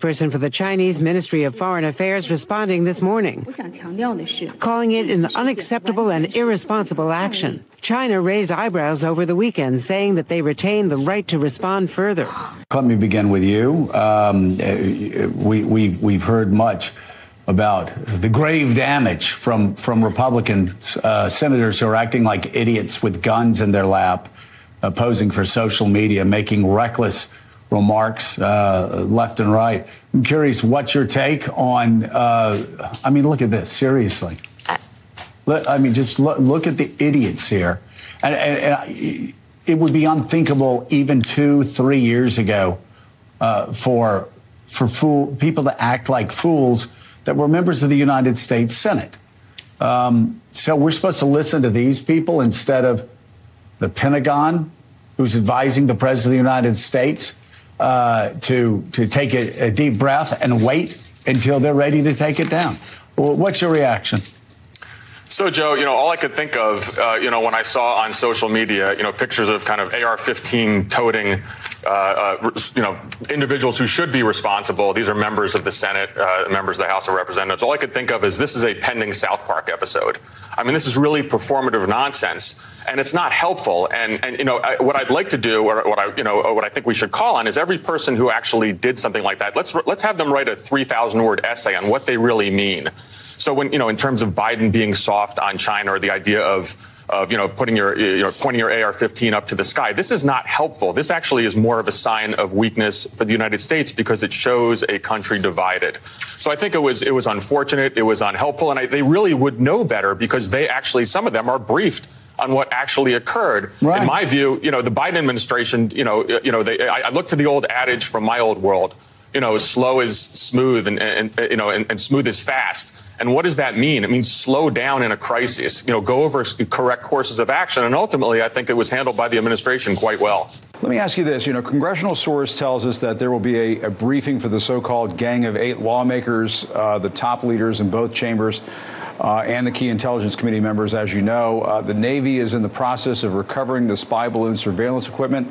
Spokesperson for the Chinese Ministry of Foreign Affairs responding this morning, calling it an unacceptable and irresponsible action. China raised eyebrows over the weekend, saying that they retain the right to respond further. Let me begin with you. Um, we, we've, we've heard much about the grave damage from, from Republican uh, senators who are acting like idiots with guns in their lap, uh, posing for social media, making reckless remarks uh, left and right. I'm curious, what's your take on? Uh, I mean, look at this. Seriously, I mean, just look, look at the idiots here, and, and, and, it would be unthinkable even two, three years ago uh, for for fool, people to act like fools that were members of the United States Senate. Um, so we're supposed to listen to these people instead of the Pentagon, who's advising the President of the United States uh, to to take a, a, deep breath and wait until they're ready to take it down. What's your reaction? So, Joe, you know, all I could think of, uh, you know, when I saw on social media, you know, pictures of kind of AR-15 toting, uh, uh, you know, individuals who should be responsible. These are members of the Senate, uh, members of the House of Representatives. All I could think of is this is a pending South Park episode. I mean, this is really performative nonsense and it's not helpful. And and you know I, what I'd like to do, or what I you know what I think we should call on is every person who actually did something like that. Let's let's have them write a three thousand word essay on what they really mean. So when you know in terms of Biden being soft on China or the idea of of you know putting your you know pointing your AR-15 up to the sky. This is not helpful. This actually is more of a sign of weakness for the United States because it shows a country divided. So I think it was it was unfortunate. It was unhelpful, and I, they really would know better because they actually some of them are briefed on what actually occurred. Right. In my view, you know, the Biden administration, you know, you know, they, I, I look to the old adage from my old world, you know, slow is smooth and, and you know, and, and smooth is fast. And what does that mean? It means slow down in a crisis, you know, go over correct courses of action. And ultimately, I think it was handled by the administration quite well. Let me ask you this. You know, congressional source tells us that there will be a, a briefing for the so called Gang of Eight lawmakers, uh, the top leaders in both chambers uh, and the key intelligence committee members. As you know, uh, the Navy is in the process of recovering the spy balloon surveillance equipment.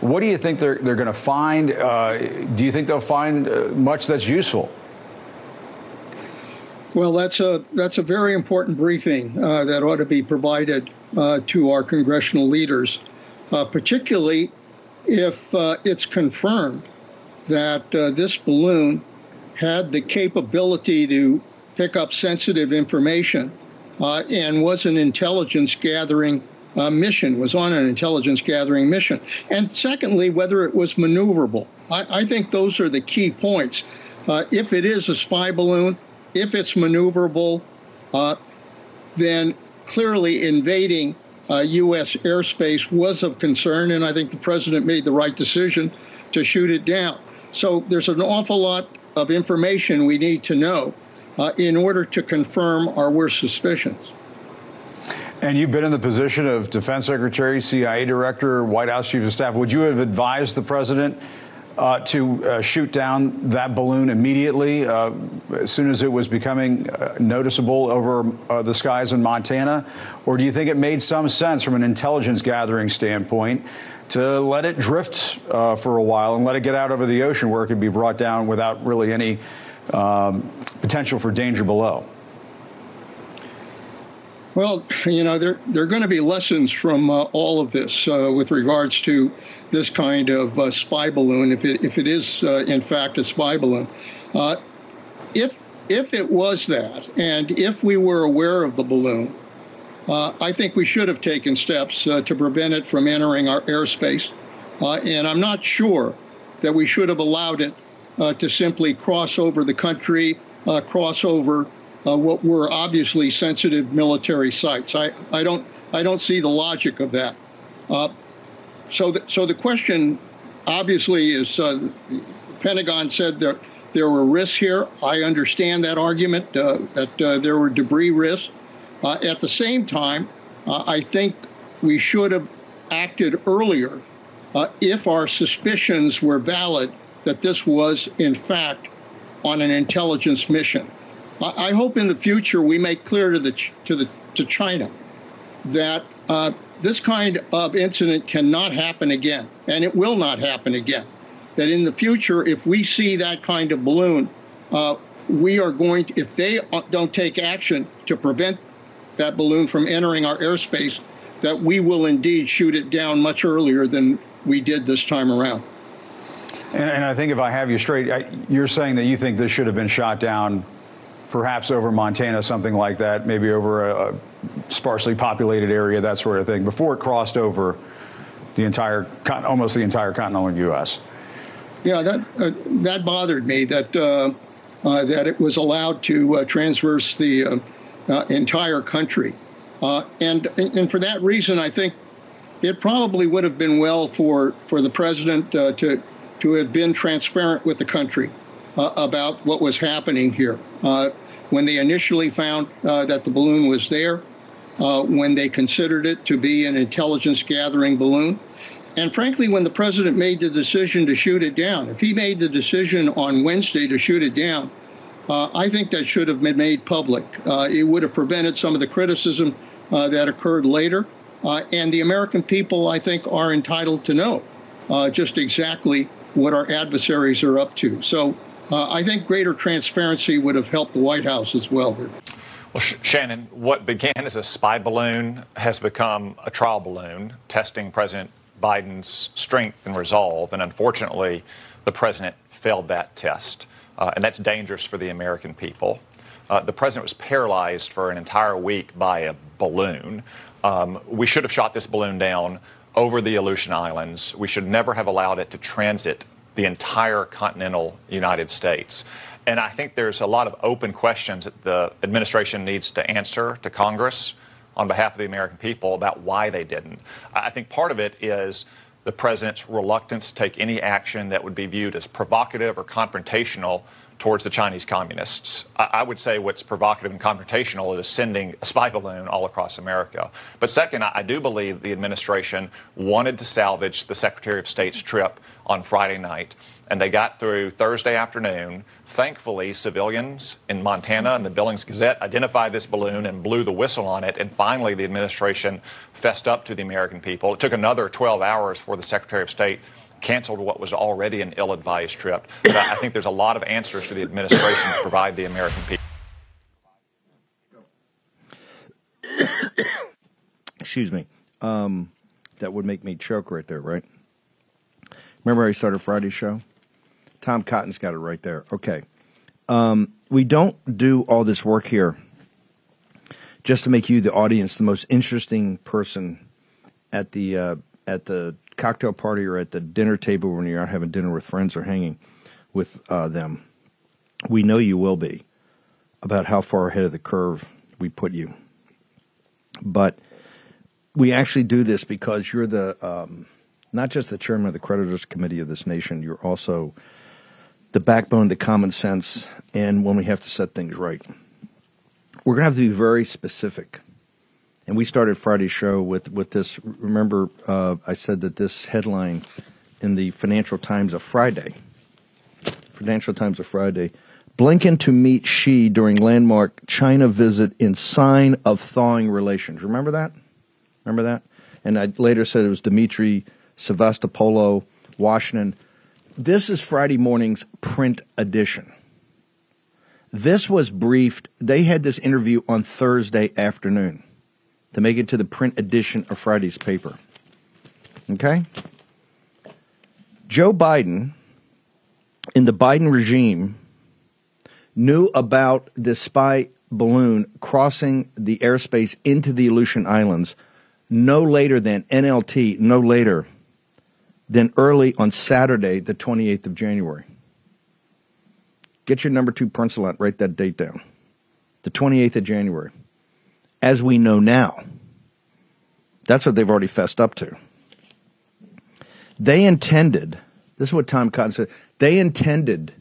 What do you think they're, they're going to find? Uh, do you think they'll find uh, much that's useful? Well, that's a that's a very important briefing uh, that ought to be provided uh, to our congressional leaders, particularly if it's confirmed that this balloon had the capability to pick up sensitive information uh, and was an intelligence gathering uh, mission, was on an intelligence gathering mission. And secondly, whether it was maneuverable. I, I think those are the key points. Uh, if it is a spy balloon, if it's maneuverable, uh, then clearly invading U.S. Uh, airspace was of concern, and I think the president made the right decision to shoot it down. So there's an awful lot of information we need to know uh, in order to confirm our worst suspicions. And you've been in the position of Defense Secretary, CIA Director, White House Chief of Staff. Would you have advised the President uh, to uh, shoot down that balloon immediately uh, as soon as it was becoming uh, noticeable over uh, the skies in Montana? Or do you think it made some sense from an intelligence gathering standpoint to let it drift uh, for a while and let it get out over the ocean where it could be brought down without really any um, potential for danger below? Well, you know, there, there are going to be lessons from all of this with regards to this kind of uh, spy balloon, if it, if it is, uh, in fact, a spy balloon. Uh, if, if it was that, and if we were aware of the balloon, uh, I think we should have taken steps uh, to prevent it from entering our airspace. Uh, and I'm not sure that we should have allowed it uh, to simply cross over the country, uh, cross over uh, what were obviously sensitive military sites. I, I don't I don't see the logic of that. So the, so the question obviously is the Pentagon said that there were risks here. I understand that argument that there were debris risks. Uh, at the same time, uh, I think we should have acted earlier uh, if our suspicions were valid that this was, in fact, on an intelligence mission. I, I hope in the future we make clear to the to the to China that uh, this kind of incident cannot happen again, and it will not happen again. That in the future, if we see that kind of balloon, uh, we are going to, if they don't take action to prevent that balloon from entering our airspace, that we will indeed shoot it down much earlier than we did this time around. And, and I think if I have you straight, I, you're saying that you think this should have been shot down perhaps over Montana, something like that, maybe over a sparsely populated area, that sort of thing, before it crossed over the entire, almost the entire continental U.S. Yeah, that uh, that bothered me that uh, uh, that it was allowed to uh, transverse the uh, uh, entire country. And, and for that reason, I think it probably would have been well for, for the president to, to have been transparent with the country about what was happening here. When they initially found that the balloon was there, when they considered it to be an intelligence gathering balloon, and frankly, when the president made the decision to shoot it down, if he made the decision on Wednesday to shoot it down, uh, I think that should have been made public. Uh, it would have prevented some of the criticism uh, that occurred later. Uh, and the American people, I think, are entitled to know uh, just exactly what our adversaries are up to. So uh, I think greater transparency would have helped the White House as well. Well, Shannon, what began as a spy balloon has become a trial balloon, testing President Biden's strength and resolve. And unfortunately, the president failed that test uh, and that's dangerous for the American people. Uh, the president was paralyzed for an entire week by a balloon. Um, we should have shot this balloon down over the Aleutian Islands. We should never have allowed it to transit the entire continental United States. And I think there's a lot of open questions that the administration needs to answer to Congress on behalf of the American people about why they didn't. I think part of it is the president's reluctance to take any action that would be viewed as provocative or confrontational towards the Chinese communists. I, would say what's provocative and confrontational is sending a spy balloon all across America. But second, I do believe the administration wanted to salvage the Secretary of State's trip on Friday night, and they got through Thursday afternoon. Thankfully, civilians in Montana and the Billings Gazette identified this balloon and blew the whistle on it, and finally the administration fessed up to the American people. It took another 12 hours for the Secretary of State canceled what was already an ill-advised trip. But I think there's a lot of answers for the administration to provide the American people. Excuse me. Um, that would make me choke right there, right? Remember I started Friday's show? Tom Cotton's got it right there. Okay. Um, we don't do all this work here just to make you, the audience, the most interesting person at the uh, at the cocktail party or at the dinner table when you're out having dinner with friends or hanging with uh, them. We know you will be about how far ahead of the curve we put you. But we actually do this because you're the um, not just the chairman of the creditors committee of this nation. You're also the backbone, the common sense, and when we have to set things right, we're going to have to be very specific and we started Friday's show with with this. Remember, uh, I said that this headline in the Financial Times of Friday, Financial Times of Friday, Blinken to meet Xi during landmark China visit in sign of thawing relations. Remember that? Remember that? And I later said it was Demetri Sevastopulo, Washington. This is Friday morning's print edition. This was briefed. They had this interview on Thursday afternoon to make it to the print edition of Friday's paper. Okay? Joe Biden, in the Biden regime, knew about this spy balloon crossing the airspace into the Aleutian Islands no later than NLT, no later than early on Saturday, the 28th of January. Get your number two pencil out, write that date down. The 28th of January. As we know now, that's what they've already fessed up to. They intended, this is what Tom Cotton said, they intended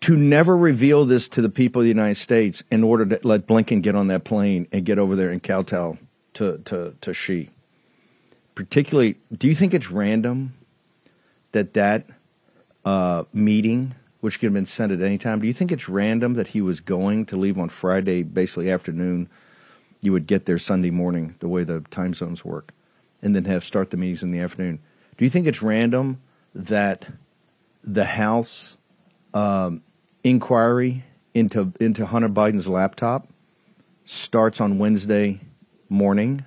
to never reveal this to the people of the United States in order to let Blinken get on that plane and get over there and kowtow to, to, to Xi. Particularly, do you think it's random that that uh, meeting, which could have been sent at any time, do you think it's random that he was going to leave on Friday, basically afternoon? You would get there Sunday morning, the way the time zones work, and then have start the meetings in the afternoon. Do you think it's random that the House um, inquiry into into Hunter Biden's laptop starts on Wednesday morning?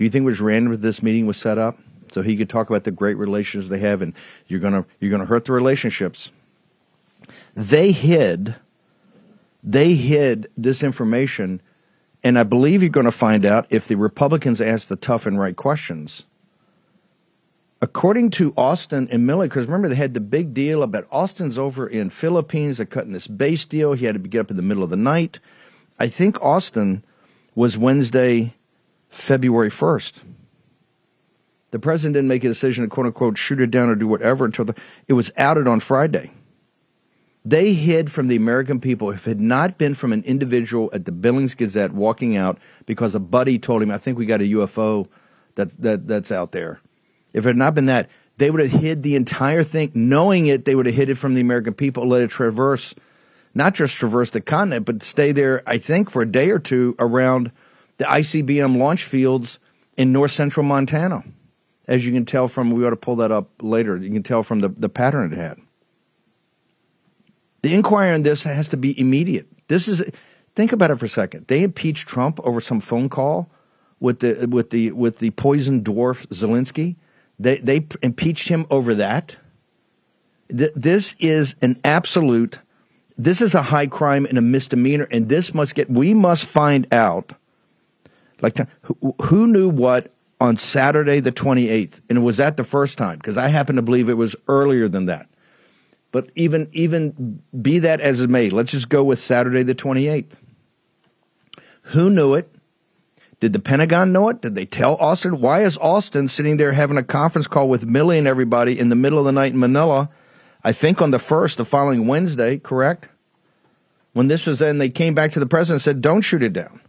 Do you think it was random that this meeting was set up so he could talk about the great relations they have, and you're gonna you're gonna hurt the relationships? They hid they hid this information, and I believe you're going to find out if the Republicans ask the tough and right questions according to Austin and Milley, because remember they had the big deal about Austin's over in Philippines. They're cutting this base deal. He had to get up in the middle of the night. I think Austin was Wednesday, February first. The president didn't make a decision to quote unquote shoot it down or do whatever until the, it was outed on Friday. They hid from the American people if it had not been from an individual at the Billings Gazette walking out because a buddy told him, I think we got a UFO that, that, that's out there if it had not been that, they would have hid the entire thing. Knowing it, they would have hid it from the American people, let it traverse, not just traverse the continent, but stay there, I think, for a day or two around the ICBM launch fields in north central Montana. As you can tell from, we ought to pull that up later. You can tell from the, the pattern it had. The inquiry on this has to be immediate. This is, think about it for a second. They impeached Trump over some phone call with the with the with the poison dwarf Zelensky. They they impeached him over that. Th- this is an absolute. This is a high crime and a misdemeanor, and this must get. We must find out. Like who, who knew what on Saturday the twenty eighth, and was that the first time? Because I happen to believe it was earlier than that. But even even be that as it may, let's just go with Saturday the twenty eighth. Who knew it? Did the Pentagon know it? Did they tell Austin? Why is Austin sitting there having a conference call with Milley and everybody in the middle of the night in Manila? I think on the first, the following Wednesday, correct? When this was then, they came back to the president and said, "Don't shoot it down."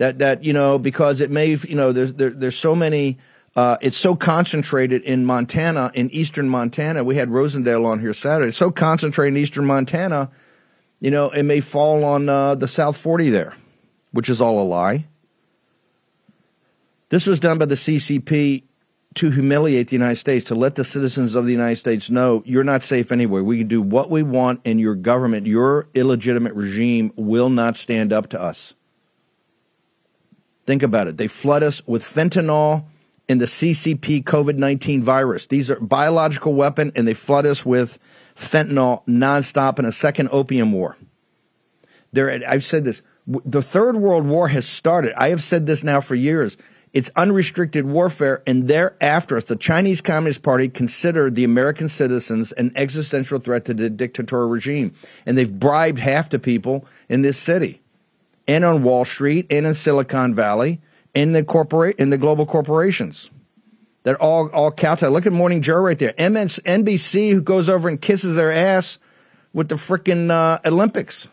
That that you know because it may you know there's there, there's so many. Uh, it's so concentrated in Montana, in eastern Montana. We had Rosendale on here Saturday. So concentrated in eastern Montana, you know, it may fall on uh, the South 40 there, which is all a lie. This was done by the CCP to humiliate the United States, to let the citizens of the United States know you're not safe anywhere. We can do what we want, and your government, your illegitimate regime, will not stand up to us. Think about it. They flood us with fentanyl and the CCP COVID 19 virus. These are biological weapon, and they flood us with fentanyl nonstop in a second opium war. There, I've said this. The Third World War has started. I have said this now for years. It's unrestricted warfare, and thereafter, us. The Chinese Communist Party considered the American citizens an existential threat to the dictatorial regime, and they've bribed half the people in this city, and on Wall Street, and in Silicon Valley, in the corporate, in the global corporations. That all all kowtow. Look at Morning Joe right there. MS, NBC who goes over and kisses their ass with the frickin' uh, Olympics.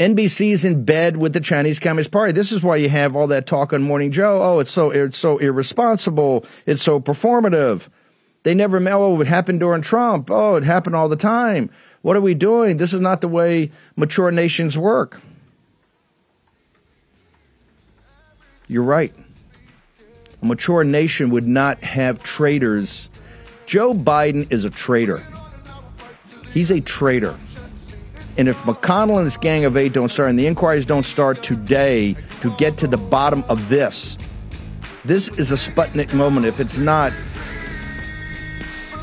NBC's in bed with the Chinese Communist Party. This is why you have all that talk on Morning Joe. Oh, it's so it's so irresponsible. It's so performative. They never oh, it happened during Trump. Oh, it happened all the time. What are we doing? This is not the way mature nations work. You're right. A mature nation would not have traitors. Joe Biden is a traitor. He's a traitor. And if McConnell and this gang of eight don't start and the inquiries don't start today to get to the bottom of this, this is a Sputnik moment. If it's not,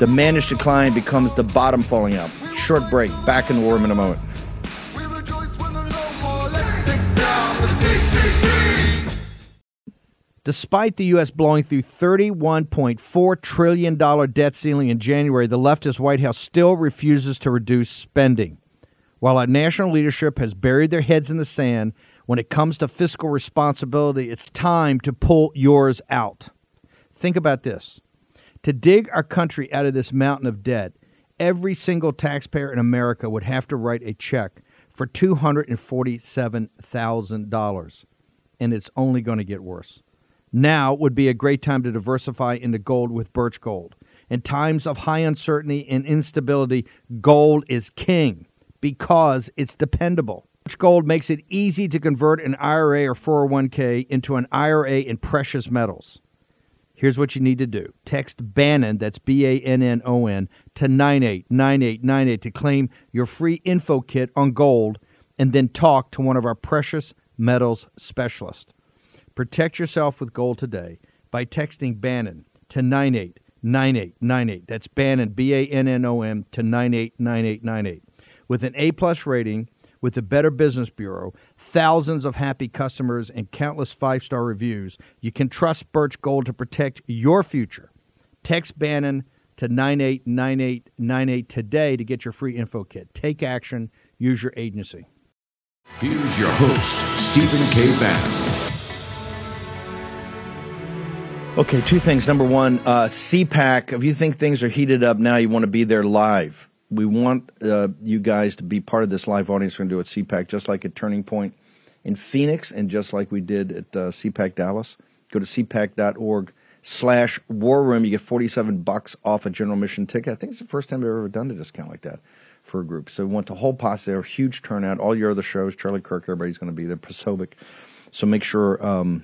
the managed decline becomes the bottom falling out. Short break. Back in the in a moment. Despite the U.S. blowing through $31.4 trillion debt ceiling in January, the leftist White House still refuses to reduce spending. While our national leadership has buried their heads in the sand, when it comes to fiscal responsibility, it's time to pull yours out. Think about this. To dig our country out of this mountain of debt, every single taxpayer in America would have to write a check for $247,000. And it's only going to get worse. Now would be a great time to diversify into gold with Birch Gold. In times of high uncertainty and instability, gold is king because it's dependable. Birch Gold makes it easy to convert an IRA or 401k into an IRA in precious metals. Here's what you need to do text Bannon, that's B A N N O N, to 989898 to claim your free info kit on gold and then talk to one of our precious metals specialists. Protect yourself with gold today by texting Bannon to 989898. That's Bannon, B A N N O N, to 989898. With an A plus rating, with the Better Business Bureau, thousands of happy customers, and countless five star reviews, you can trust Birch Gold to protect your future. Text Bannon to 989898 today to get your free info kit. Take action, use your agency. Here's your host, Stephen K. Bannon. Okay, two things. Number one, uh, CPAC. If you think things are heated up now, you want to be there live. We want uh, you guys to be part of this live audience. We're going to do at CPAC, just like at Turning Point in Phoenix, and just like we did at uh, CPAC Dallas. Go to cpac.org slash war room. You get 47 bucks off a general mission ticket. I think it's the first time I've ever done a discount like that for a group. So we want the whole posse there. Huge turnout. All your other shows, Charlie Kirk, everybody's going to be there. Posobiec. So make sure um,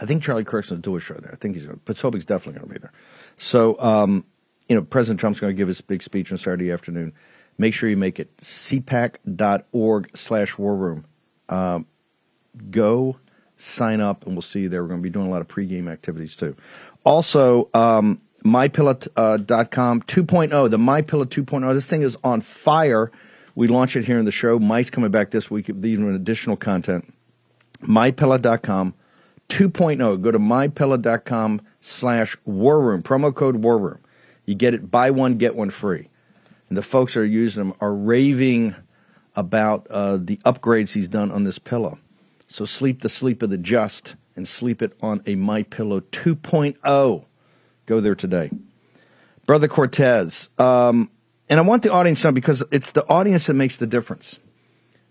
I think Charlie Kirk's going to do a show there. I think he's going to, Posobiec's definitely going to be there. So, um, you know, President Trump's going to give his big speech on Saturday afternoon. Make sure you make it cpac.org slash war room. Um, go sign up and we'll see you there. We're going to be doing a lot of pregame activities too. Also, um, mypillow.com uh, 2.0, the MyPillow 2.0. This thing is on fire. We launch it here in the show. Mike's coming back this week, even additional content. MyPillow.com 2.0. Go to mypillow.com slash war room. Promo code war room. You get it, buy one, get one free. And the folks that are using them are raving about uh, the upgrades he's done on this pillow. So sleep the sleep of the just and sleep it on a My Pillow 2.0. Go there today. Brother Cortez. Um, and I want the audience to know because it's the audience that makes the difference.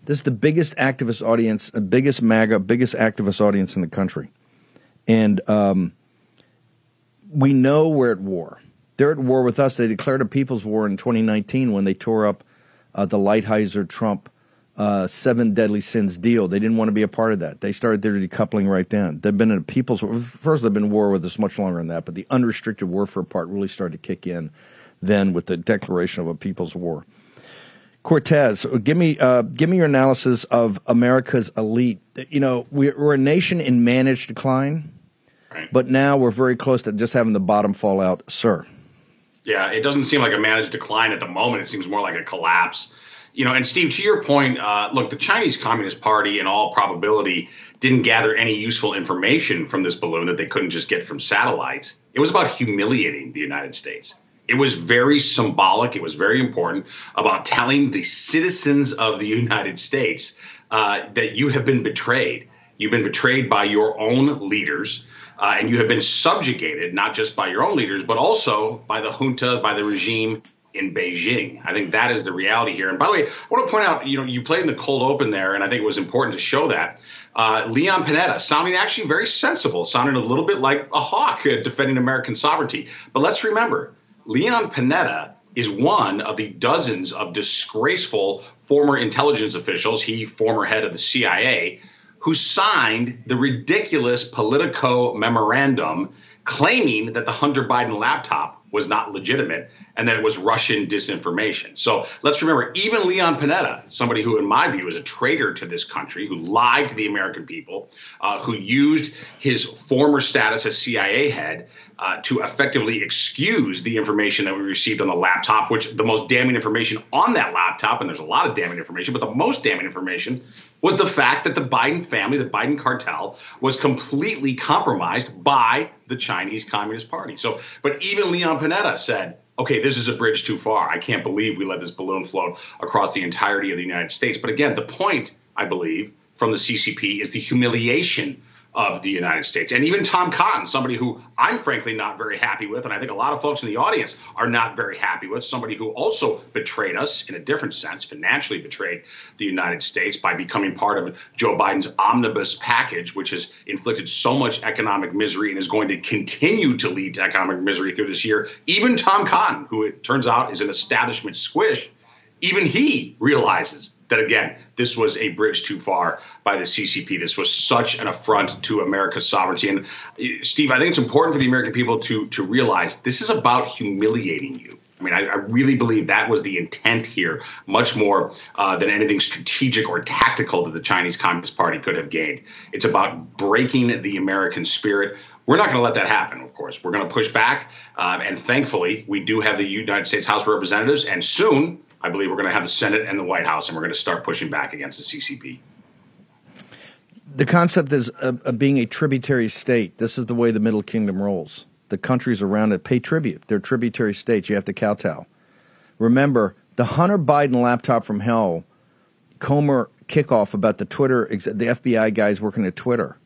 This is the biggest activist audience, the uh, biggest MAGA, biggest activist audience in the country. And um, we know we're at war. They're at war with us. They declared a people's war in 2019 when they tore up uh, the Lighthizer Trump uh, seven deadly sins deal. They didn't want to be a part of that. They started their decoupling right then. They've been in a people's war. First, they've been war with us much longer than that, but the unrestricted warfare part really started to kick in then with the declaration of a people's war. Cortez, give me uh, give me your analysis of America's elite. You know, we're a nation in managed decline, right. but now we're very close to just having the bottom fall out, sir. Yeah, it doesn't seem like a managed decline at the moment. It seems more like a collapse. You know, and Steve, to your point, uh, look, the Chinese Communist Party, in all probability, didn't gather any useful information from this balloon that they couldn't just get from satellites. It was about humiliating the United States. It was very symbolic. It was very important about telling the citizens of the United States uh, that you have been betrayed. You've been betrayed by your own leaders. Uh, and you have been subjugated not just by your own leaders, but also by the junta, by the regime in Beijing. I think that is the reality here. And by the way, I want to point out, you know, you played in the cold open there, and I think it was important to show that. Uh, Leon Panetta sounding actually very sensible, sounding a little bit like a hawk uh, defending American sovereignty. But let's remember, Leon Panetta is one of the dozens of disgraceful former intelligence officials, he former head of the CIA, who signed the ridiculous Politico memorandum claiming that the Hunter Biden laptop was not legitimate and that it was Russian disinformation. So let's remember, even Leon Panetta, somebody who, in my view, is a traitor to this country, who lied to the American people, uh, who used his former status as CIA head uh, to effectively excuse the information that we received on the laptop, which the most damning information on that laptop, and there's a lot of damning information, but the most damning information was the fact that the Biden family, the Biden cartel, was completely compromised by the Chinese Communist Party. So, but even Leon Panetta said, okay, this is a bridge too far. I can't believe we let this balloon float across the entirety of the United States. But again, the point, I believe, from the CCP is the humiliation of the United States. And even Tom Cotton, somebody who I'm frankly not very happy with, and I think a lot of folks in the audience are not very happy with, somebody who also betrayed us in a different sense, financially betrayed the United States by becoming part of Joe Biden's omnibus package, which has inflicted so much economic misery and is going to continue to lead to economic misery through this year. Even Tom Cotton, who it turns out is an establishment squish, even he realizes that again, this was a bridge too far by the CCP. This was such an affront to America's sovereignty. And uh, Steve, I think it's important for the American people to to realize this is about humiliating you. I mean, I, I really believe that was the intent here, much more uh, than anything strategic or tactical that the Chinese Communist Party could have gained. It's about breaking the American spirit. We're not going to let that happen, of course. We're going to push back. Uh, and thankfully, we do have the United States House of Representatives, and soon I believe we're going to have the Senate and the White House, and we're going to start pushing back against the CCP. The concept is of, of being a tributary state. This is the way the Middle Kingdom rolls. The countries around it pay tribute. They're tributary states. You have to kowtow. Remember, the Hunter Biden laptop from hell, Comer kickoff about the Twitter, the FBI guys working at Twitter,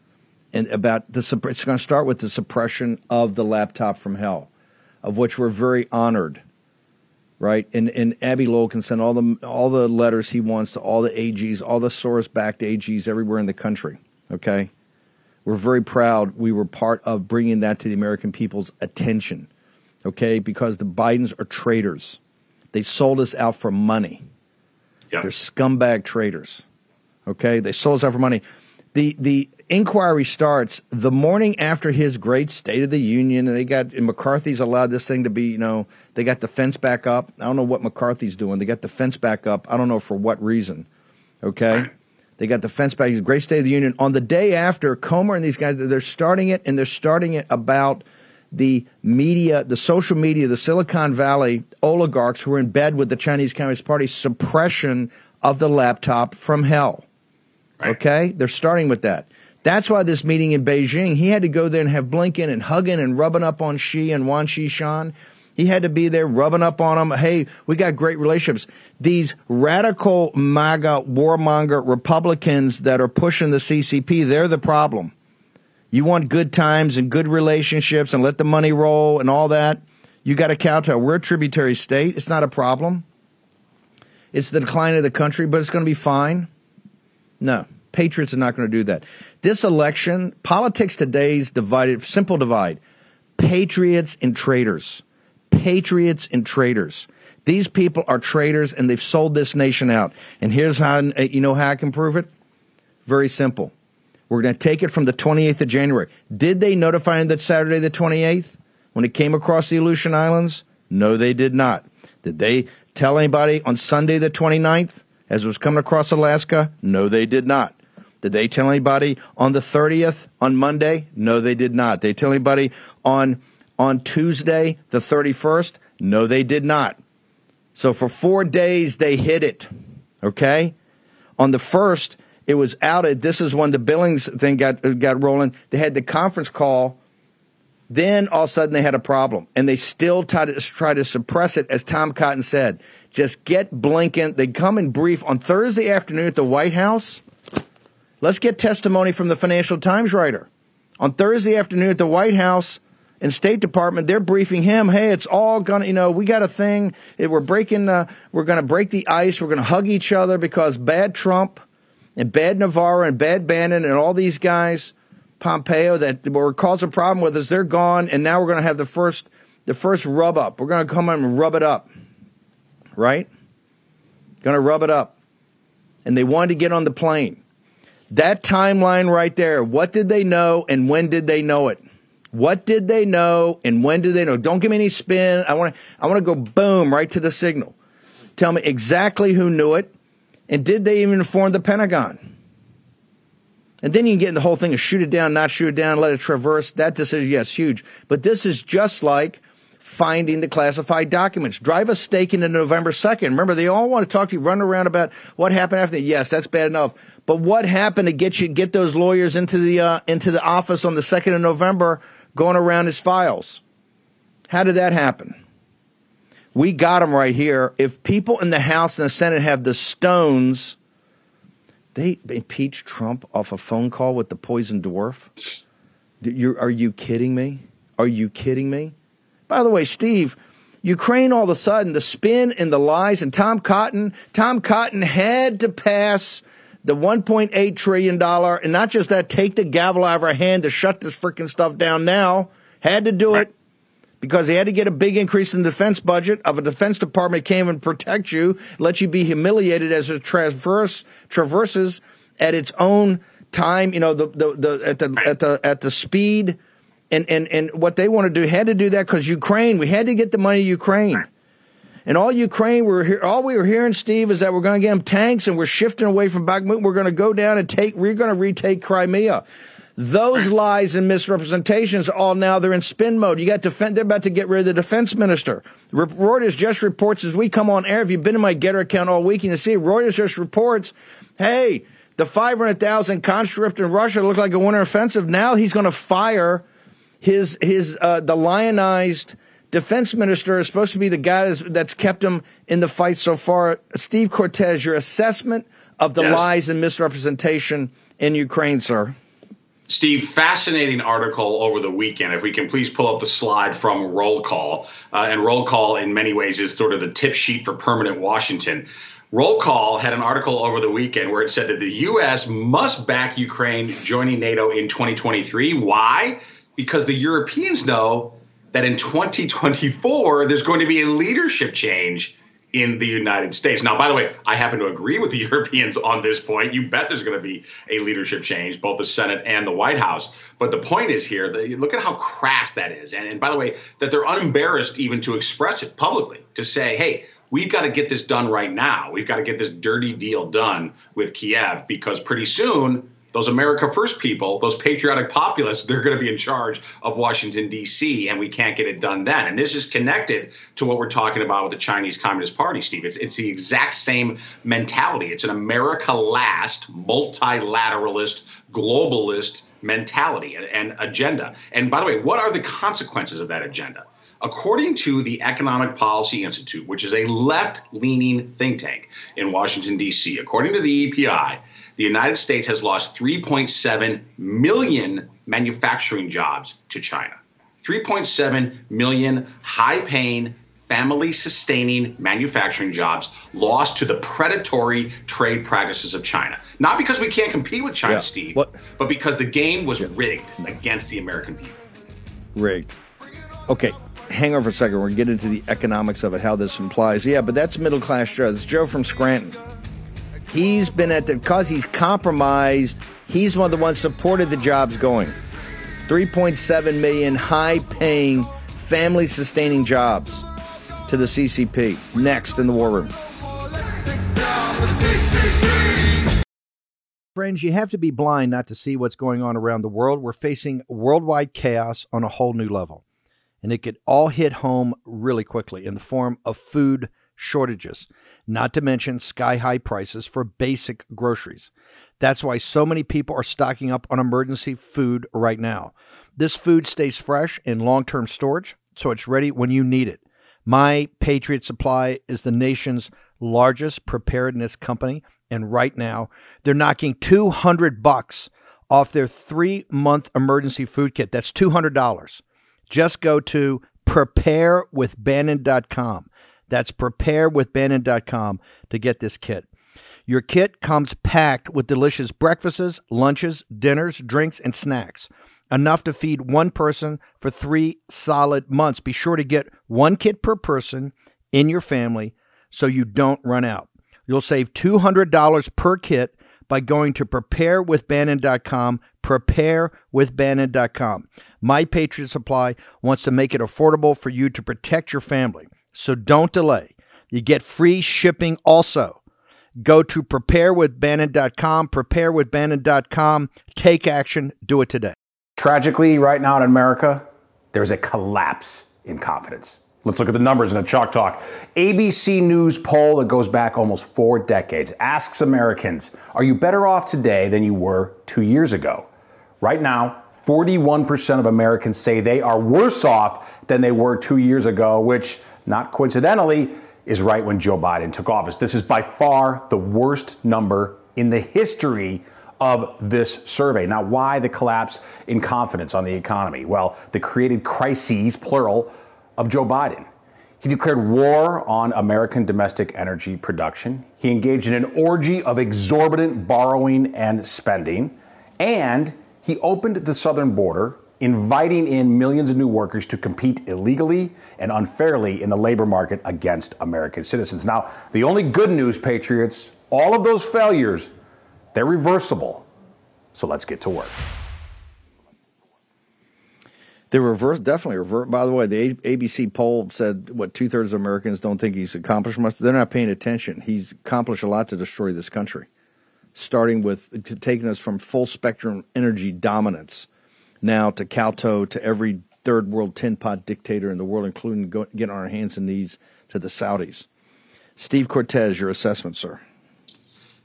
and about the it's going to start with the suppression of the laptop from hell, of which we're very honored right? And and Abbe Lowell can send all the all the letters he wants to all the AGs, all the Soros-backed AGs everywhere in the country. Okay, we're very proud we were part of bringing that to the American people's attention. Okay, because the Bidens are traitors. They sold us out for money. They're scumbag traitors. Okay, they sold us out for money. The the inquiry starts the morning after his great State of the Union, and they got and McCarthy's allowed this thing to be, you know, they got the fence back up. I don't know what McCarthy's doing. They got the fence back up. I don't know for what reason. Okay, they got the fence back. Great State of the Union on the day after Comer and these guys. They're starting it, and they're starting it about the media, the social media, the Silicon Valley oligarchs who are in bed with the Chinese Communist Party suppression of the laptop from hell. Right. Okay, they're starting with that. That's why this meeting in Beijing, he had to go there and have Blinken and hugging and rubbing up on Xi and Wang Qishan. He had to be there rubbing up on them. Hey, we got great relationships. These radical MAGA warmonger Republicans that are pushing the CCP, they're the problem. You want good times and good relationships and let the money roll and all that. You got to kowtow. We're a tributary state. It's not a problem. It's the decline of the country, but it's going to be fine. No, patriots are not going to do that. This election, politics today's divided, simple divide patriots and traitors. Patriots and traitors. These people are traitors and they've sold this nation out. And here's how eh, you know how I can prove it? Very simple. We're going to take it from the 28th of January. Did they notify him that Saturday the 28th when it came across the Aleutian Islands? No, they did not. Did they tell anybody on Sunday the 29th as it was coming across Alaska? No, they did not. Did they tell anybody on the 30th on Monday? No, they did not. Did They tell anybody on on Tuesday the 31st? No, they did not. So for 4 days they hid it. Okay? On the 1st, it was outed. This is when the Billings thing got got rolling. They had the conference call. Then all of a sudden they had a problem, and they still tried to to suppress it, as Tom Cotton said. Just get Blinken. They come and brief on Thursday afternoon at the White House. Let's get testimony from the Financial Times writer. On Thursday afternoon at the White House and State Department, they're briefing him. Hey, it's all gonna, you know, we got a thing. We're breaking, uh, we're gonna break the ice. We're gonna hug each other because bad Trump and bad Navarro and bad Bannon and all these guys, Pompeo, that were caused a problem with us. They're gone, and now we're gonna have the first, the first rub up. We're gonna come and rub it up, right? Gonna rub it up, and they wanted to get on the plane. That timeline right there, what did they know and when did they know it? What did they know and when did they know? Don't give me any spin. I want to I want to go boom right to the signal. Tell me exactly who knew it and did they even inform the Pentagon? And then you can get in the whole thing of shoot it down, not shoot it down, let it traverse. That decision, yes, huge. But this is just like finding the classified documents. Drive a stake into November 2nd. Remember, they all want to talk to you, run around about what happened after. That. Yes, that's bad enough. But what happened to get you get those lawyers into the uh, into the office on the second of November, going around his files? How did that happen? We got him right here. If people in the House and the Senate have the stones, they impeach Trump off a phone call with the poison dwarf. You're, are you kidding me? Are you kidding me? By the way, Steve, Ukraine all of a sudden, the spin and the lies, and Tom Cotton, Tom Cotton had to pass the $1.8 trillion, and not just that, take the gavel out of our hand to shut this freaking stuff down now. Had to do it because he had to get a big increase in the defense budget. Of a defense department came and protect you, let you be humiliated as it traverse, traverses at its own time, you know, the, the, the, at the, at the, at the speed and, and, and what they want to do. Had to do that because Ukraine, we had to get the money to Ukraine. And all Ukraine, we're here, all we were hearing, Steve, is that we're going to get them tanks and we're shifting away from Bakhmut. We're going to go down and take, we're going to retake Crimea. Those lies and misrepresentations all now they're in spin mode. You got defend, they're about to get rid of the defense minister. Reuters just reports as we come on air. If you've been in my Gettr account all week, you can see Reuters just reports, hey, the 500,000 conscript in Russia looked like a winter offensive. Now he's going to fire his his uh, the lionized defense minister is supposed to be the guy that's, kept him in the fight so far. Steve Cortez, your assessment of the yes. lies and misrepresentation in Ukraine, sir. Steve, fascinating article over the weekend. If we can please pull up the slide from Roll Call. Uh, and Roll Call, in many ways, is sort of the tip sheet for permanent Washington. Roll Call had an article over the weekend where it said that the U.S. must back Ukraine joining NATO in 2023. Why? because the Europeans know that in 2024 there's going to be a leadership change in the United States. Now, by the way, I happen to agree with the Europeans on this point. You bet there's going to be a leadership change, both the Senate and the White House. But the point is here, look at how crass that is. And, and by the way, that they're unembarrassed even to express it publicly, to say, hey, we've got to get this done right now. We've got to get this dirty deal done with Kiev because pretty soon those America First people, those patriotic populists, they're going to be in charge of Washington, D.C., and we can't get it done then. And this is connected to what we're talking about with the Chinese Communist Party, Steve. It's, it's the exact same mentality. It's an America last, multilateralist, globalist mentality and, and agenda. And by the way, what are the consequences of that agenda? According to the Economic Policy Institute, which is a left leaning think tank in Washington, D.C., according to the EPI, the United States has lost 3.7 million manufacturing jobs to China. 3.7 million high paying, family sustaining manufacturing jobs lost to the predatory trade practices of China. Not because we can't compete with China, yeah. Steve, what? but because the game was rigged against the American people. Rigged. Okay, hang on for a second. We're going to get into the economics of it, how this implies. Yeah, but that's middle class Joe. That's Joe from Scranton. He's been at the because he's compromised. He's one of the ones supported the jobs going. 3.7 million high paying, family sustaining jobs to the CCP. Next in the war room. Friends, you have to be blind not to see what's going on around the world. We're facing worldwide chaos on a whole new level. And it could all hit home really quickly in the form of food shortages not to mention sky high prices for basic groceries. That's why so many people are stocking up on emergency food right now. This food stays fresh in long term storage, so it's ready when you need it. My Patriot Supply is the nation's largest preparedness company, and right now they're knocking 200 bucks off their three month emergency food kit. That's $200. Just go to preparewithbannon.com. That's preparewithbannon.com to get this kit. Your kit comes packed with delicious breakfasts, lunches, dinners, drinks, and snacks. Enough to feed one person for three solid months. Be sure to get one kit per person in your family so you don't run out. You'll save $200 per kit by going to preparewithbannon.com. Preparewithbannon.com. My Patriot Supply wants to make it affordable for you to protect your family. So don't delay. You get free shipping also. Go to preparewithbannon.com, preparewithbannon.com. Take action, do it today. Tragically, right now in America, there's a collapse in confidence. Let's look at the numbers in a Chalk Talk. ABC News poll that goes back almost four decades asks Americans, Are you better off today than you were two years ago? Right now, 41% of Americans say they are worse off than they were two years ago, which, not coincidentally, is right when Joe Biden took office. This is by far the worst number in the history of this survey. Now, why the collapse in confidence on the economy? Well, the created crises, plural, of Joe Biden. He declared war on American domestic energy production. He engaged in an orgy of exorbitant borrowing and spending. And he opened the southern border, inviting in millions of new workers to compete illegally and unfairly in the labor market against American citizens. Now, the only good news, Patriots, all of those failures, they're reversible. So let's get to work. They reverse definitely revert. By the way, the ABC poll said what two thirds of Americans don't think he's accomplished much. They're not paying attention. He's accomplished a lot to destroy this country, starting with taking us from full spectrum energy dominance now to kowtow to every third world tin pot dictator in the world, including go, getting our hands and knees to the Saudis. Steve Cortes, your assessment, sir.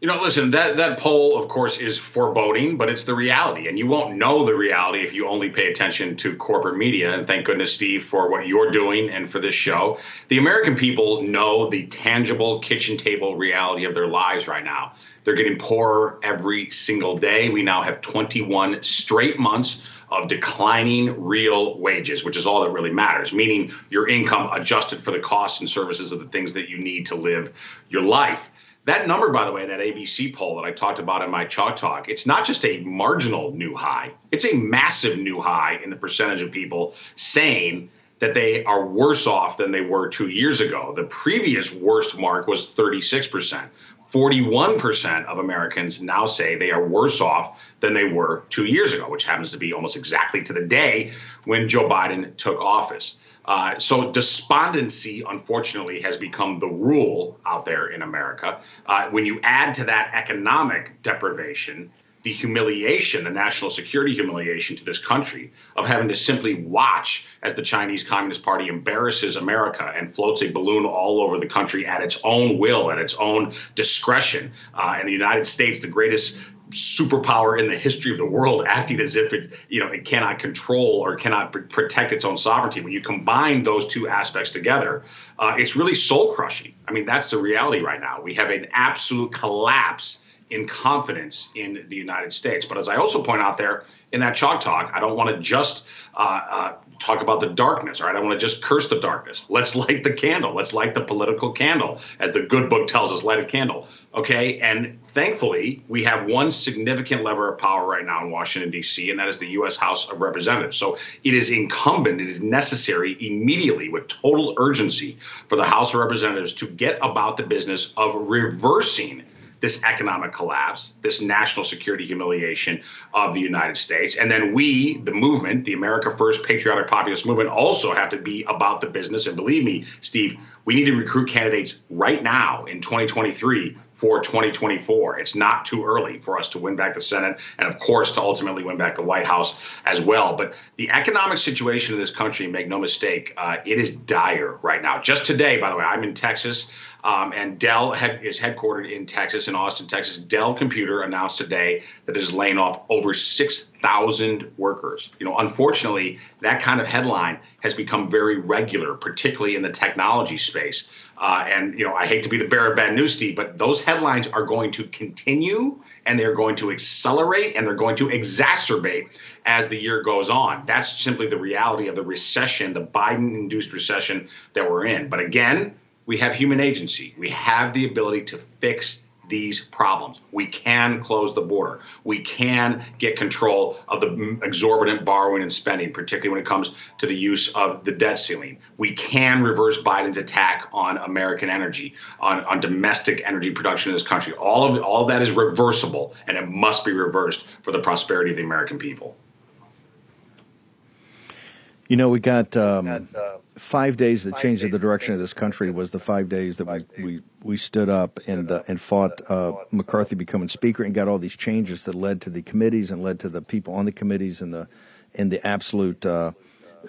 You know, listen, that, that poll, of course, is foreboding, but it's the reality. And you won't know the reality if you only pay attention to corporate media. And thank goodness, Steve, for what you're doing and for this show. The American people know the tangible kitchen table reality of their lives right now. They're getting poorer every single day. We now have 21 straight months of declining real wages, which is all that really matters, meaning your income adjusted for the costs and services of the things that you need to live your life. That number, by the way, that ABC poll that I talked about in my Chalk Talk, it's not just a marginal new high, it's a massive new high in the percentage of people saying that they are worse off than they were two years ago. The previous worst mark was 36%. 41% of Americans now say they are worse off than they were two years ago, which happens to be almost exactly to the day when Joe Biden took office. Uh, so despondency, unfortunately, has become the rule out there in America. Uh, when you add to that economic deprivation, the humiliation, the national security humiliation to this country of having to simply watch as the Chinese Communist Party embarrasses America and floats a balloon all over the country at its own will, at its own discretion. Uh, and the United States, the greatest superpower in the history of the world acting as if it you know it cannot control or cannot pr- protect its own sovereignty. When you combine those two aspects together uh, it's really soul crushing i mean that's the reality right now. We have an absolute collapse in confidence in the United States. But as I also point out there in that chalk talk, I don't want to just uh, uh, talk about the darkness, right? I want to just curse the darkness. Let's light the candle. Let's light the political candle, as the good book tells us, light a candle. Okay. And thankfully, we have one significant lever of power right now in Washington, D.C., and that is the U.S. House of Representatives. So it is incumbent, it is necessary immediately with total urgency for the House of Representatives to get about the business of reversing this economic collapse, this national security humiliation of the United States. And then we, the movement, the America First Patriotic Populist Movement, also have to be about the business. And believe me, Steve, we need to recruit candidates right now in 2023 for 2024. It's not too early for us to win back the Senate and, of course, to ultimately win back the White House as well. But the economic situation in this country, make no mistake, uh, it is dire right now. Just today, by the way, I'm in Texas. Um, and Dell head, is headquartered in Texas, in Austin, Texas. Dell Computer announced today that it is laying off over 6,000 workers. You know, unfortunately, that kind of headline has become very regular, particularly in the technology space. Uh, and you know, I hate to be the bearer of bad news, Steve, but those headlines are going to continue, and they're going to accelerate, and they're going to exacerbate as the year goes on. That's simply the reality of the recession, the Biden-induced recession that we're in. But again we have human agency. We have the ability to fix these problems. We can close the border. We can get control of the exorbitant borrowing and spending, particularly when it comes to the use of the debt ceiling. We can reverse Biden's attack on American energy, on, on domestic energy production in this country. All of all of that is reversible, and it must be reversed for the prosperity of the American people. You know, we got. Um, five days that changed the direction of this country was the five days that we we, we stood up and uh, and fought uh, McCarthy becoming speaker and got all these changes that led to the committees and led to the people on the committees and the and the absolute uh,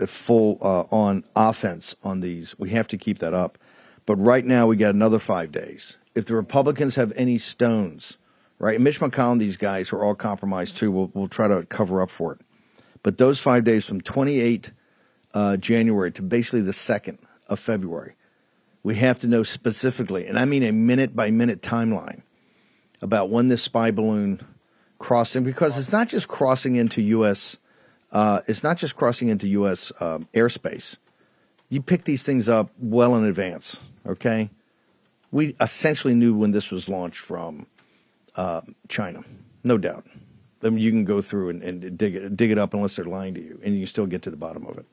full uh, on offense on these. We have to keep that up. But right now, we got another five days. If the Republicans have any stones, right? And Mitch McConnell, these guys who are all compromised too, will will try to cover up for it. But those five days from 28 uh, January to basically the 2nd of February, we have to know specifically, and I mean a minute by minute timeline about when this spy balloon crossing, because it's not just crossing into U.S. Uh, it's not just crossing into U.S. Um, airspace. You pick these things up well in advance. Okay, we essentially knew when this was launched from uh, China, no doubt. I mean, you can go through and, and dig it dig it up unless they're lying to you, and you still get to the bottom of it.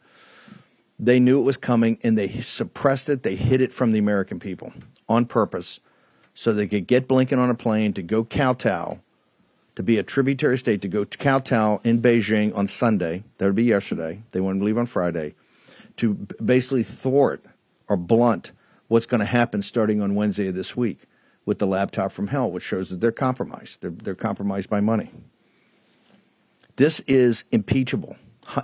They knew it was coming, and they suppressed it. They hid it from the American people on purpose, so they could get Blinken on a plane to go kowtow to be a tributary state to go to kowtow in Beijing on Sunday. That would be yesterday. They wanted to leave on Friday to basically thwart or blunt what's going to happen starting on Wednesday of this week with the laptop from hell, which shows that they're compromised. They're, they're compromised by money. This is impeachable.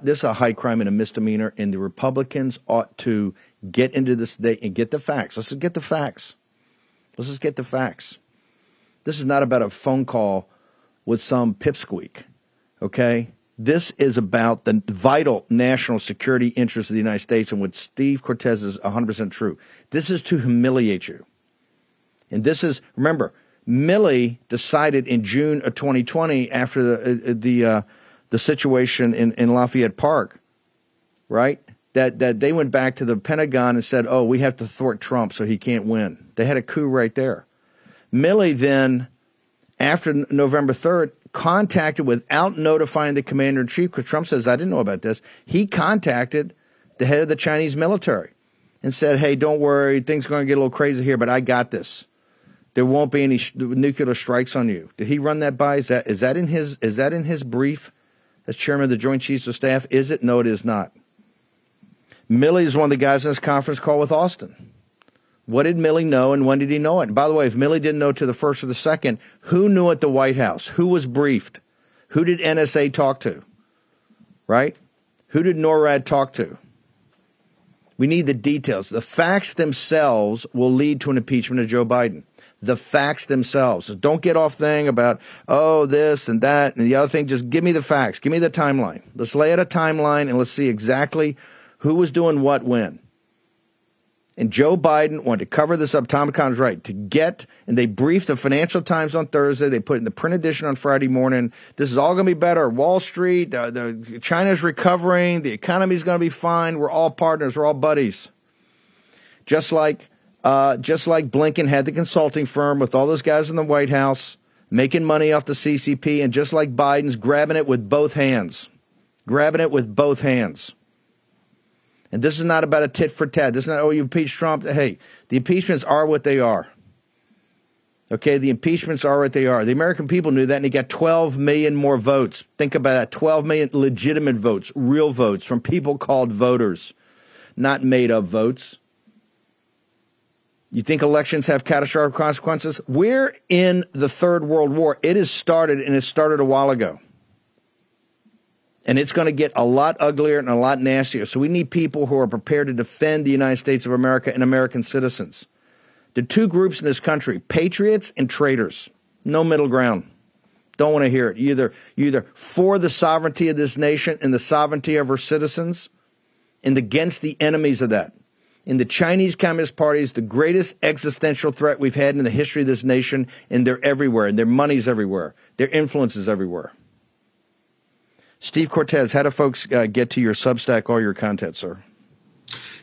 This is a high crime and a misdemeanor, and the Republicans ought to get into this day and get the facts. Let's just get the facts. Let's just get the facts. This is not about a phone call with some pipsqueak. Okay? This is about the vital national security interests of the United States, and what Steve Cortes is 100% true. This is to humiliate you. And this is, remember, Milley decided in June of 2020 after the, uh, the, uh, the situation in, in Lafayette Park, right? That, that they went back to the Pentagon and said, oh, we have to thwart Trump so he can't win. They had a coup right there. Milley then after November 3rd, contacted without notifying the commander in chief, because Trump says, I didn't know about this. He contacted the head of the Chinese military and said, Hey, don't worry, things are going to get a little crazy here, but I got this. There won't be any sh- nuclear strikes on you. Did he run that by? Is that is that in his is that in his brief as chairman of the Joint Chiefs of Staff? Is it? No, it is not. Milley is one of the guys in this conference call with Austin. What did Milley know and when did he know it? And by the way, if Milley didn't know to the first or the second, who knew at the White House? Who was briefed? Who did NSA talk to? Right? Who did NORAD talk to? We need the details. The facts themselves will lead to an impeachment of Joe Biden. The facts themselves. So don't get off thing about, oh, this and that and the other thing. Just give me the facts. Give me the timeline. Let's lay out a timeline and let's see exactly who was doing what when. And Joe Biden wanted to cover this up. Tom Connor's right to get, and they briefed the Financial Times on Thursday. They put in the print edition on Friday morning. This is all going to be better. Wall Street, the China's recovering. The economy's going to be fine. We're all partners. We're all buddies. Just like, uh, just like Blinken had the consulting firm with all those guys in the White House making money off the CCP, and just like Biden's grabbing it with both hands, grabbing it with both hands. And this is not about a tit for tat. This is not, oh, you impeach Trump. Hey, the impeachments are what they are. Okay, the impeachments are what they are. The American people knew that, and he got 12 million more votes. Think about that 12 million legitimate votes, real votes from people called voters, not made up votes. You think elections have catastrophic consequences? We're in the Third World War. It has started, and it started a while ago and it's going to get a lot uglier and a lot nastier. So we need people who are prepared to defend the United States of America and American citizens. The two groups in this country, patriots and traitors. No middle ground. Don't want to hear it. Either either for the sovereignty of this nation and the sovereignty of her citizens, and against the enemies of that. And the Chinese Communist Party is the greatest existential threat we've had in the history of this nation, and they're everywhere, and their money's everywhere, their influence is everywhere. Steve Cortes, how do folks uh, get to your Substack, all your content, sir?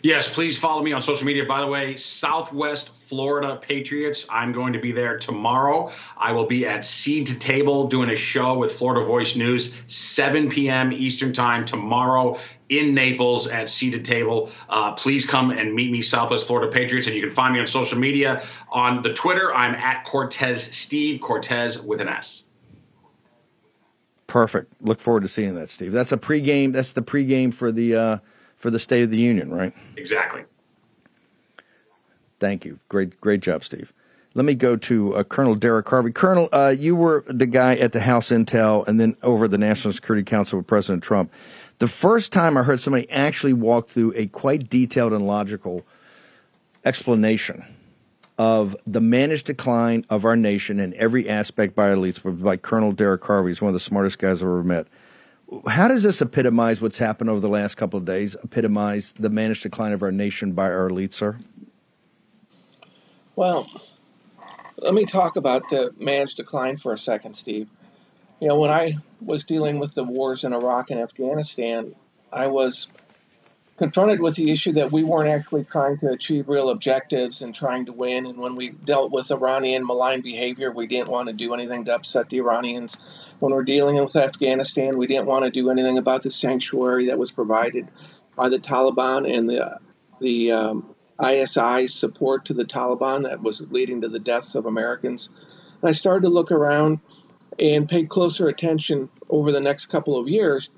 Yes, please follow me on social media. By the way, Southwest Florida Patriots. I'm going to be there tomorrow. I will be at Seed to Table doing a show with Florida Voice News, 7 p.m. Eastern Time tomorrow in Naples at Seed to Table. Uh, please come and meet me, Southwest Florida Patriots. And you can find me on social media. On the Twitter, I'm at Cortes Steve, Cortes with an S. Perfect. Look forward to seeing that, Steve. That's a pregame. That's the pregame for the uh, for the State of the Union, right? Exactly. Thank you. Great, great job, Steve. Let me go to uh, Colonel Derek Harvey. Colonel, uh, you were the guy at the House Intel and then over the National Security Council with President Trump. The first time I heard somebody actually walk through a quite detailed and logical explanation of the managed decline of our nation in every aspect by elites, by Colonel Derek Harvey, he's one of the smartest guys I've ever met. How does this epitomize what's happened over the last couple of days? Epitomize the managed decline of our nation by our elites, sir? Well, let me talk about the managed decline for a second, Steve. You know, when I was dealing with the wars in Iraq and Afghanistan, I was confronted with the issue that we weren't actually trying to achieve real objectives and trying to win. And when we dealt with Iranian malign behavior, we didn't want to do anything to upset the Iranians. When we're dealing with Afghanistan, we didn't want to do anything about the sanctuary that was provided by the Taliban and the the um, ISI support to the Taliban that was leading to the deaths of Americans. And I started to look around and paid closer attention over the next couple of years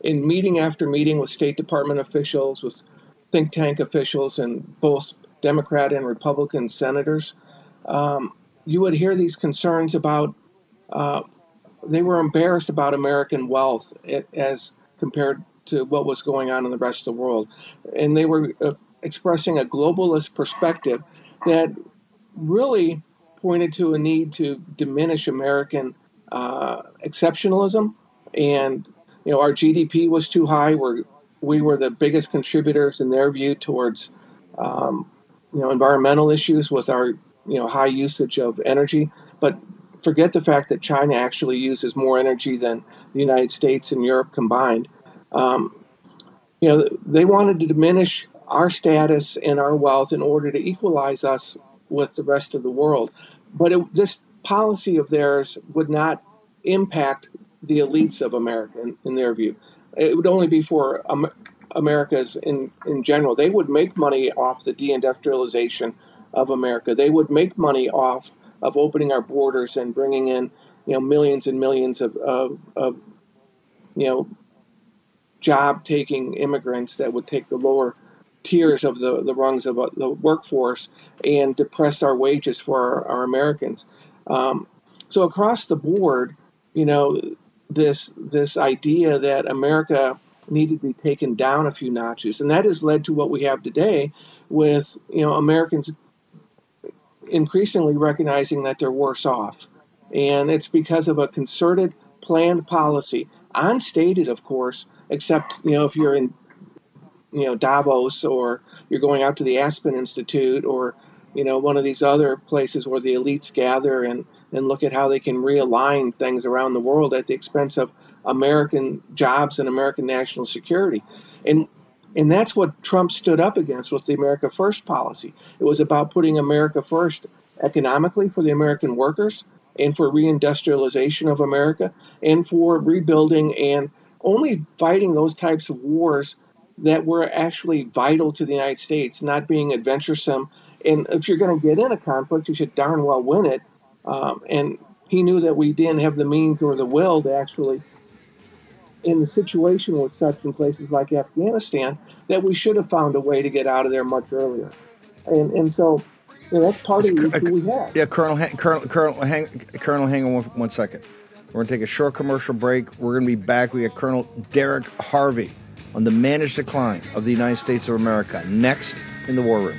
in meeting after meeting with State Department officials, with think tank officials, and both Democrat and Republican senators. Um, you would hear these concerns about, uh, they were embarrassed about American wealth as compared to what was going on in the rest of the world. And they were uh, expressing a globalist perspective that really pointed to a need to diminish American uh, exceptionalism. And, you know, our GDP was too high. We're, we were the biggest contributors in their view towards, um, you know, environmental issues with our, you know, high usage of energy. But forget the fact that China actually uses more energy than the United States and Europe combined. Um, you know, they wanted to diminish our status and our wealth in order to equalize us with the rest of the world. But it, this policy of theirs would not impact the elites of America, in, in their view. It would only be for um, Americas in, in general. They would make money off the deindustrialization of America. They would make money off of opening our borders and bringing in, you know, millions and millions of, of, of you know, job-taking immigrants that would take the lower tiers of the, the rungs of uh, the workforce and depress our wages for our, our Americans. Um, so across the board, you know, this this idea that America needed to be taken down a few notches, and that has led to what we have today, with you know Americans increasingly recognizing that they're worse off, and it's because of a concerted, planned policy, unstated, of course, except you know if you're in you know Davos or you're going out to the Aspen Institute or you know one of these other places where the elites gather and and look at how they can realign things around the world at the expense of American jobs and American national security. And and that's what Trump stood up against with the America First policy. It was about putting America first economically for the American workers and for reindustrialization of America and for rebuilding and only fighting those types of wars that were actually vital to the United States, not being adventuresome. And if you're going to get in a conflict, you should darn well win it. Um, and he knew that we didn't have the means or the will to actually, in the situation with such in places like Afghanistan, that we should have found a way to get out of there much earlier. And and so you know, that's part of the issue we have. Yeah, Colonel, Colonel, Colonel, hang, Colonel, hang on one, one second. We're going to take a short commercial break. We're going to be back. We got Colonel Derek Harvey on the managed decline of the United States of America next in the War Room.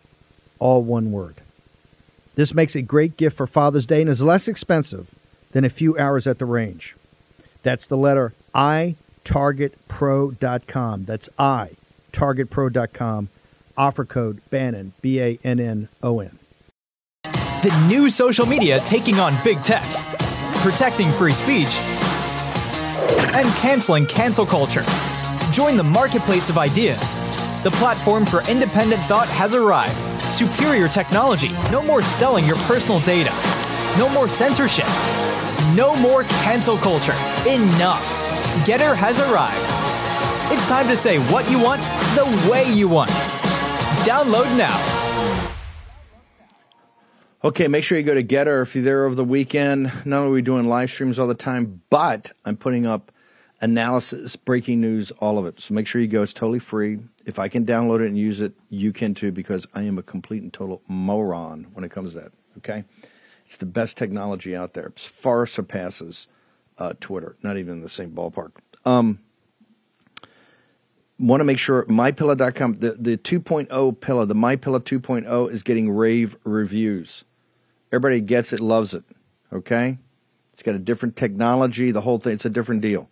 all one word. This makes a great gift for Father's Day and is less expensive than a few hours at the range. That's the letter I targetpro.com. That's I targetpro.com. Offer code Bannon B A N N O N. The new social media taking on big tech, protecting free speech, and canceling cancel culture. Join the marketplace of ideas. The platform for independent thought has arrived. Superior technology. No more selling your personal data. No more censorship. No more cancel culture. Enough. GETTR has arrived. It's time to say what you want the way you want. Download now. Okay, make sure you go to GETTR if you're there over the weekend. Not only are we doing live streams all the time, but I'm putting up analysis, breaking news, all of it. So make sure you go. It's totally free. If I can download it and use it, you can too, because I am a complete and total moron when it comes to that. Okay? It's the best technology out there. It far surpasses uh, Twitter. Not even in the same ballpark. Um, want to make sure mypillow.com the, the 2.0 pillow the mypillow 2.0 is getting rave reviews everybody gets it loves it okay it's got a different technology the whole thing it's a different deal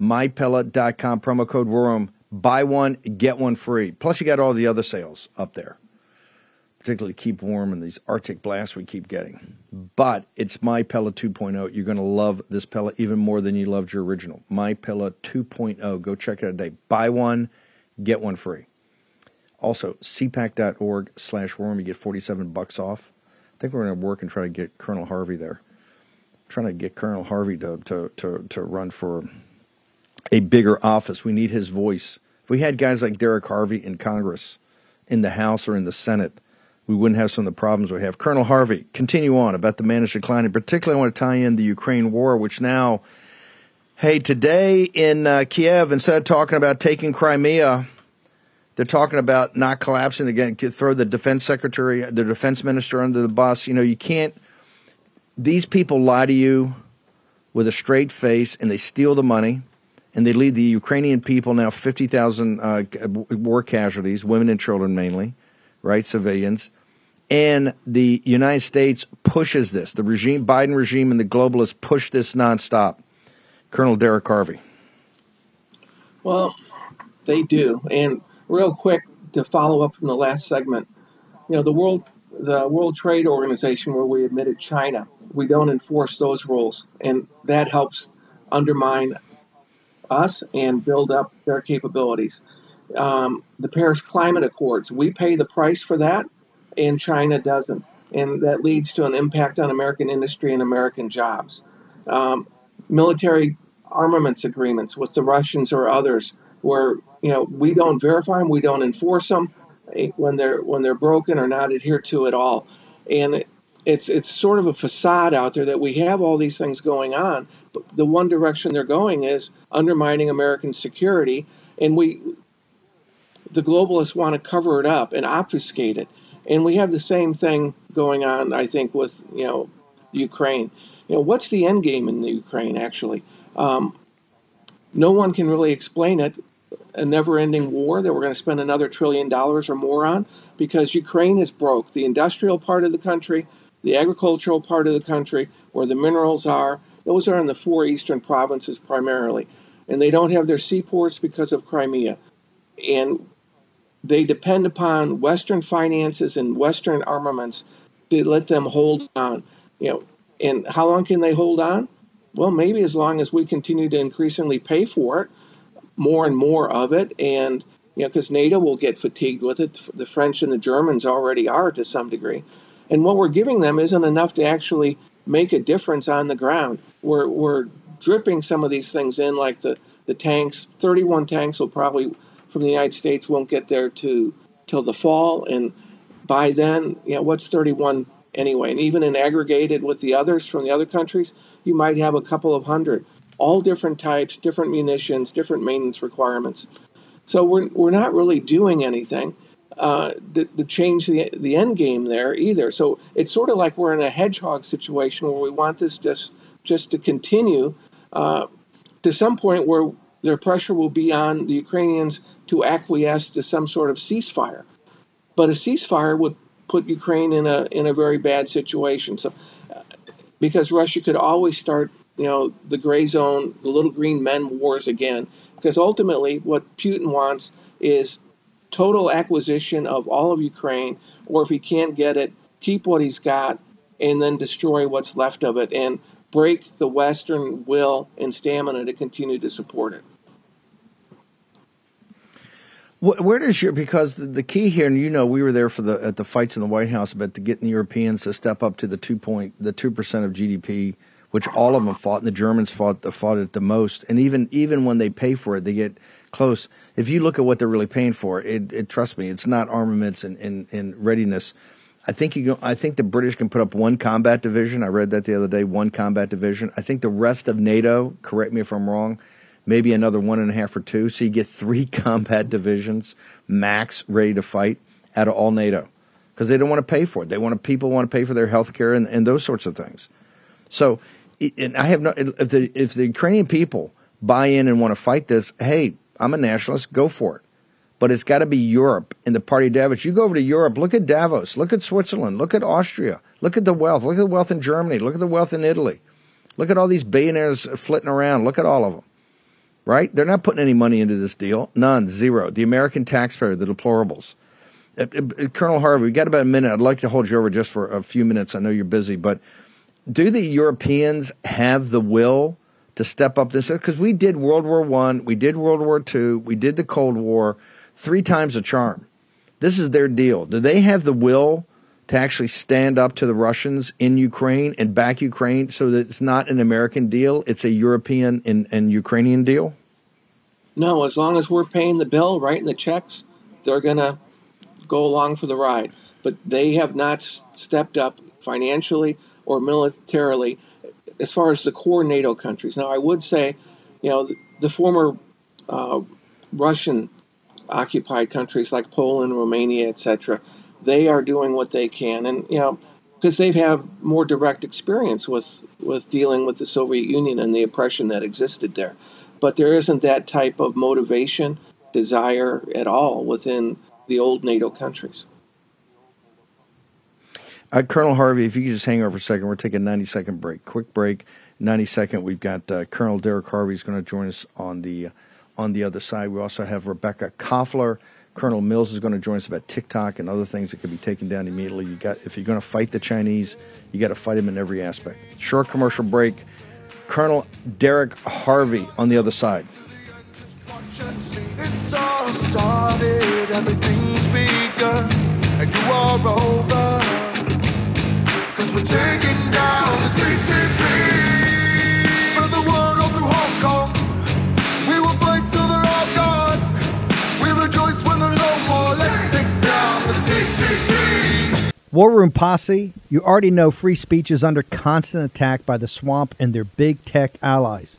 mypillow.com promo code room buy one get one free. Plus you got all the other sales up there particularly keep warm in these arctic blasts we keep getting. But it's my pillow 2.0 you're going to love this pillow even more than you loved your original. My pillow 2.0 go check it out today. Buy one get one free. Also cpac.org slash worm you get 47 bucks off. I think we're going to work and try to get colonel harvey there. Trying to get colonel harvey to, to, to, to run for a bigger office we need his voice if we had guys like derek harvey in congress in the house or in the senate we wouldn't have some of the problems we have. Colonel Harvey, continue on about the managed decline. In particularly I want to tie in the Ukraine war, which now, hey, today in uh, Kiev, instead of talking about taking Crimea, they're talking about not collapsing again. Throw the defense secretary, the defense minister under the bus. You know, you can't. These people lie to you with a straight face, and they steal the money, and they lead the Ukrainian people now fifty thousand uh, war casualties, women and children mainly, right, civilians and the United States pushes this. The regime, Biden regime, and the globalists push this nonstop. Colonel Derek Harvey. Well, they do. And real quick to follow up from the last segment, you know, the world, the World Trade Organization, where we admitted China, we don't enforce those rules, and that helps undermine us and build up their capabilities. Um, the Paris Climate Accords, we pay the price for that and China doesn't. And that leads to an impact on American industry and American jobs. Um, military armaments agreements with the Russians or others, where you know we don't verify them, we don't enforce them eh, when they're when they're broken or not adhered to at all, and it's it's sort of a facade out there that we have all these things going on, the one direction they're going is undermining American security, and we the globalists want to cover it up and obfuscate it. And we have the same thing going on, I think, with you know Ukraine. You know, what's the end game in the Ukraine actually? Um, no one can really explain it. A never-ending war that we're going to spend another trillion dollars or more on because Ukraine is broke. The industrial part of the country, the agricultural part of the country, where the minerals are, those are in the four eastern provinces primarily, and they don't have their seaports because of Crimea. And they depend upon Western finances and Western armaments to let them hold on. You know, and how long can they hold on? Well, maybe as long as we continue to increasingly pay for it, more and more of it, and you know, because NATO will get fatigued with it. The French and the Germans already are to some degree, and what we're giving them isn't enough to actually make a difference on the ground. We're we're dripping some of these things in, like the the tanks. Thirty-one tanks will probably from the United States won't get there to till the fall, and by then, you know, what's 31 anyway? And even in aggregated with the others from the other countries, you might have a couple of hundred, all different types, different munitions, different maintenance requirements. So we're we're not really doing anything. Uh, change the the end game there either. So it's sort of like we're in a hedgehog situation where we want this just just to continue uh, to some point where their pressure will be on the Ukrainians to acquiesce to some sort of ceasefire. But a ceasefire would put Ukraine in a in a very bad situation. So, uh, because Russia could always start, you know, the gray zone, the little green men wars again. Because ultimately, what Putin wants is total acquisition of all of Ukraine, or if he can't get it, keep what he's got and then destroy what's left of it and break the Western will and stamina to continue to support it. Where does your because the key here, and you know, we were there for the at the fights in the White House about getting the Europeans to step up to the two point the two percent of GDP, which all of them fought, and the Germans fought fought it the most, and even even when they pay for it, they get close. If you look at what they're really paying for, it, it trust me, it's not armaments and, and, and readiness. I think you. I think the British can put up one combat division. I read that the other day. One combat division. I think the rest of NATO. Correct me if I'm wrong maybe another one and a half or two. So you get three combat divisions max ready to fight out of all NATO because they don't want to pay for it. They want to, people want to pay for their health care and, and those sorts of things. So, and I have no, if the, if the Ukrainian people buy in and want to fight this, hey, I'm a nationalist, go for it. But it's got to be Europe and the party Davos. You go over to Europe, look at Davos, look at Switzerland, look at Austria, look at the wealth, look at the wealth in Germany, look at the wealth in Italy, look at all these billionaires flitting around, look at all of them right? They're not putting any money into this deal. None, zero. The American taxpayer, the deplorables. Uh, uh, Colonel Harvey, we got about a minute. I'd like to hold you over just for a few minutes. I know you're busy, but do the Europeans have the will to step up this? Because we did World War One, we did World War Two, we did the Cold War, three times a charm. This is their deal. Do they have the will to actually stand up to the Russians in Ukraine and back Ukraine so that it's not an American deal, it's a European and, and Ukrainian deal? No, as long as we're paying the bill, writing the checks, they're going to go along for the ride. But they have not stepped up financially or militarily as far as the core NATO countries. Now, I would say, you know, the, the former uh, Russian occupied countries like Poland, Romania, etc., they are doing what they can, and you know, because they've had more direct experience with with dealing with the Soviet Union and the oppression that existed there but there isn't that type of motivation, desire at all within the old NATO countries. Uh, Colonel Harvey, if you could just hang over for a second, we're taking a 90 second break. Quick break, 90 second. We've got uh, Colonel Derek Harvey is going to join us on the on the other side. We also have Rebecca Koffler. Colonel Mills is going to join us about TikTok and other things that could be taken down immediately. You got if you're going to fight the Chinese, you got to fight them in every aspect. Short commercial break. Colonel Derek Harvey on the other side. It's all started, everything's begun, and you are over. We're taking down the CCP. War Room Posse, you already know free speech is under constant attack by the swamp and their big tech allies.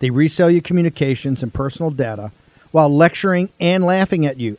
They resell your communications and personal data while lecturing and laughing at you.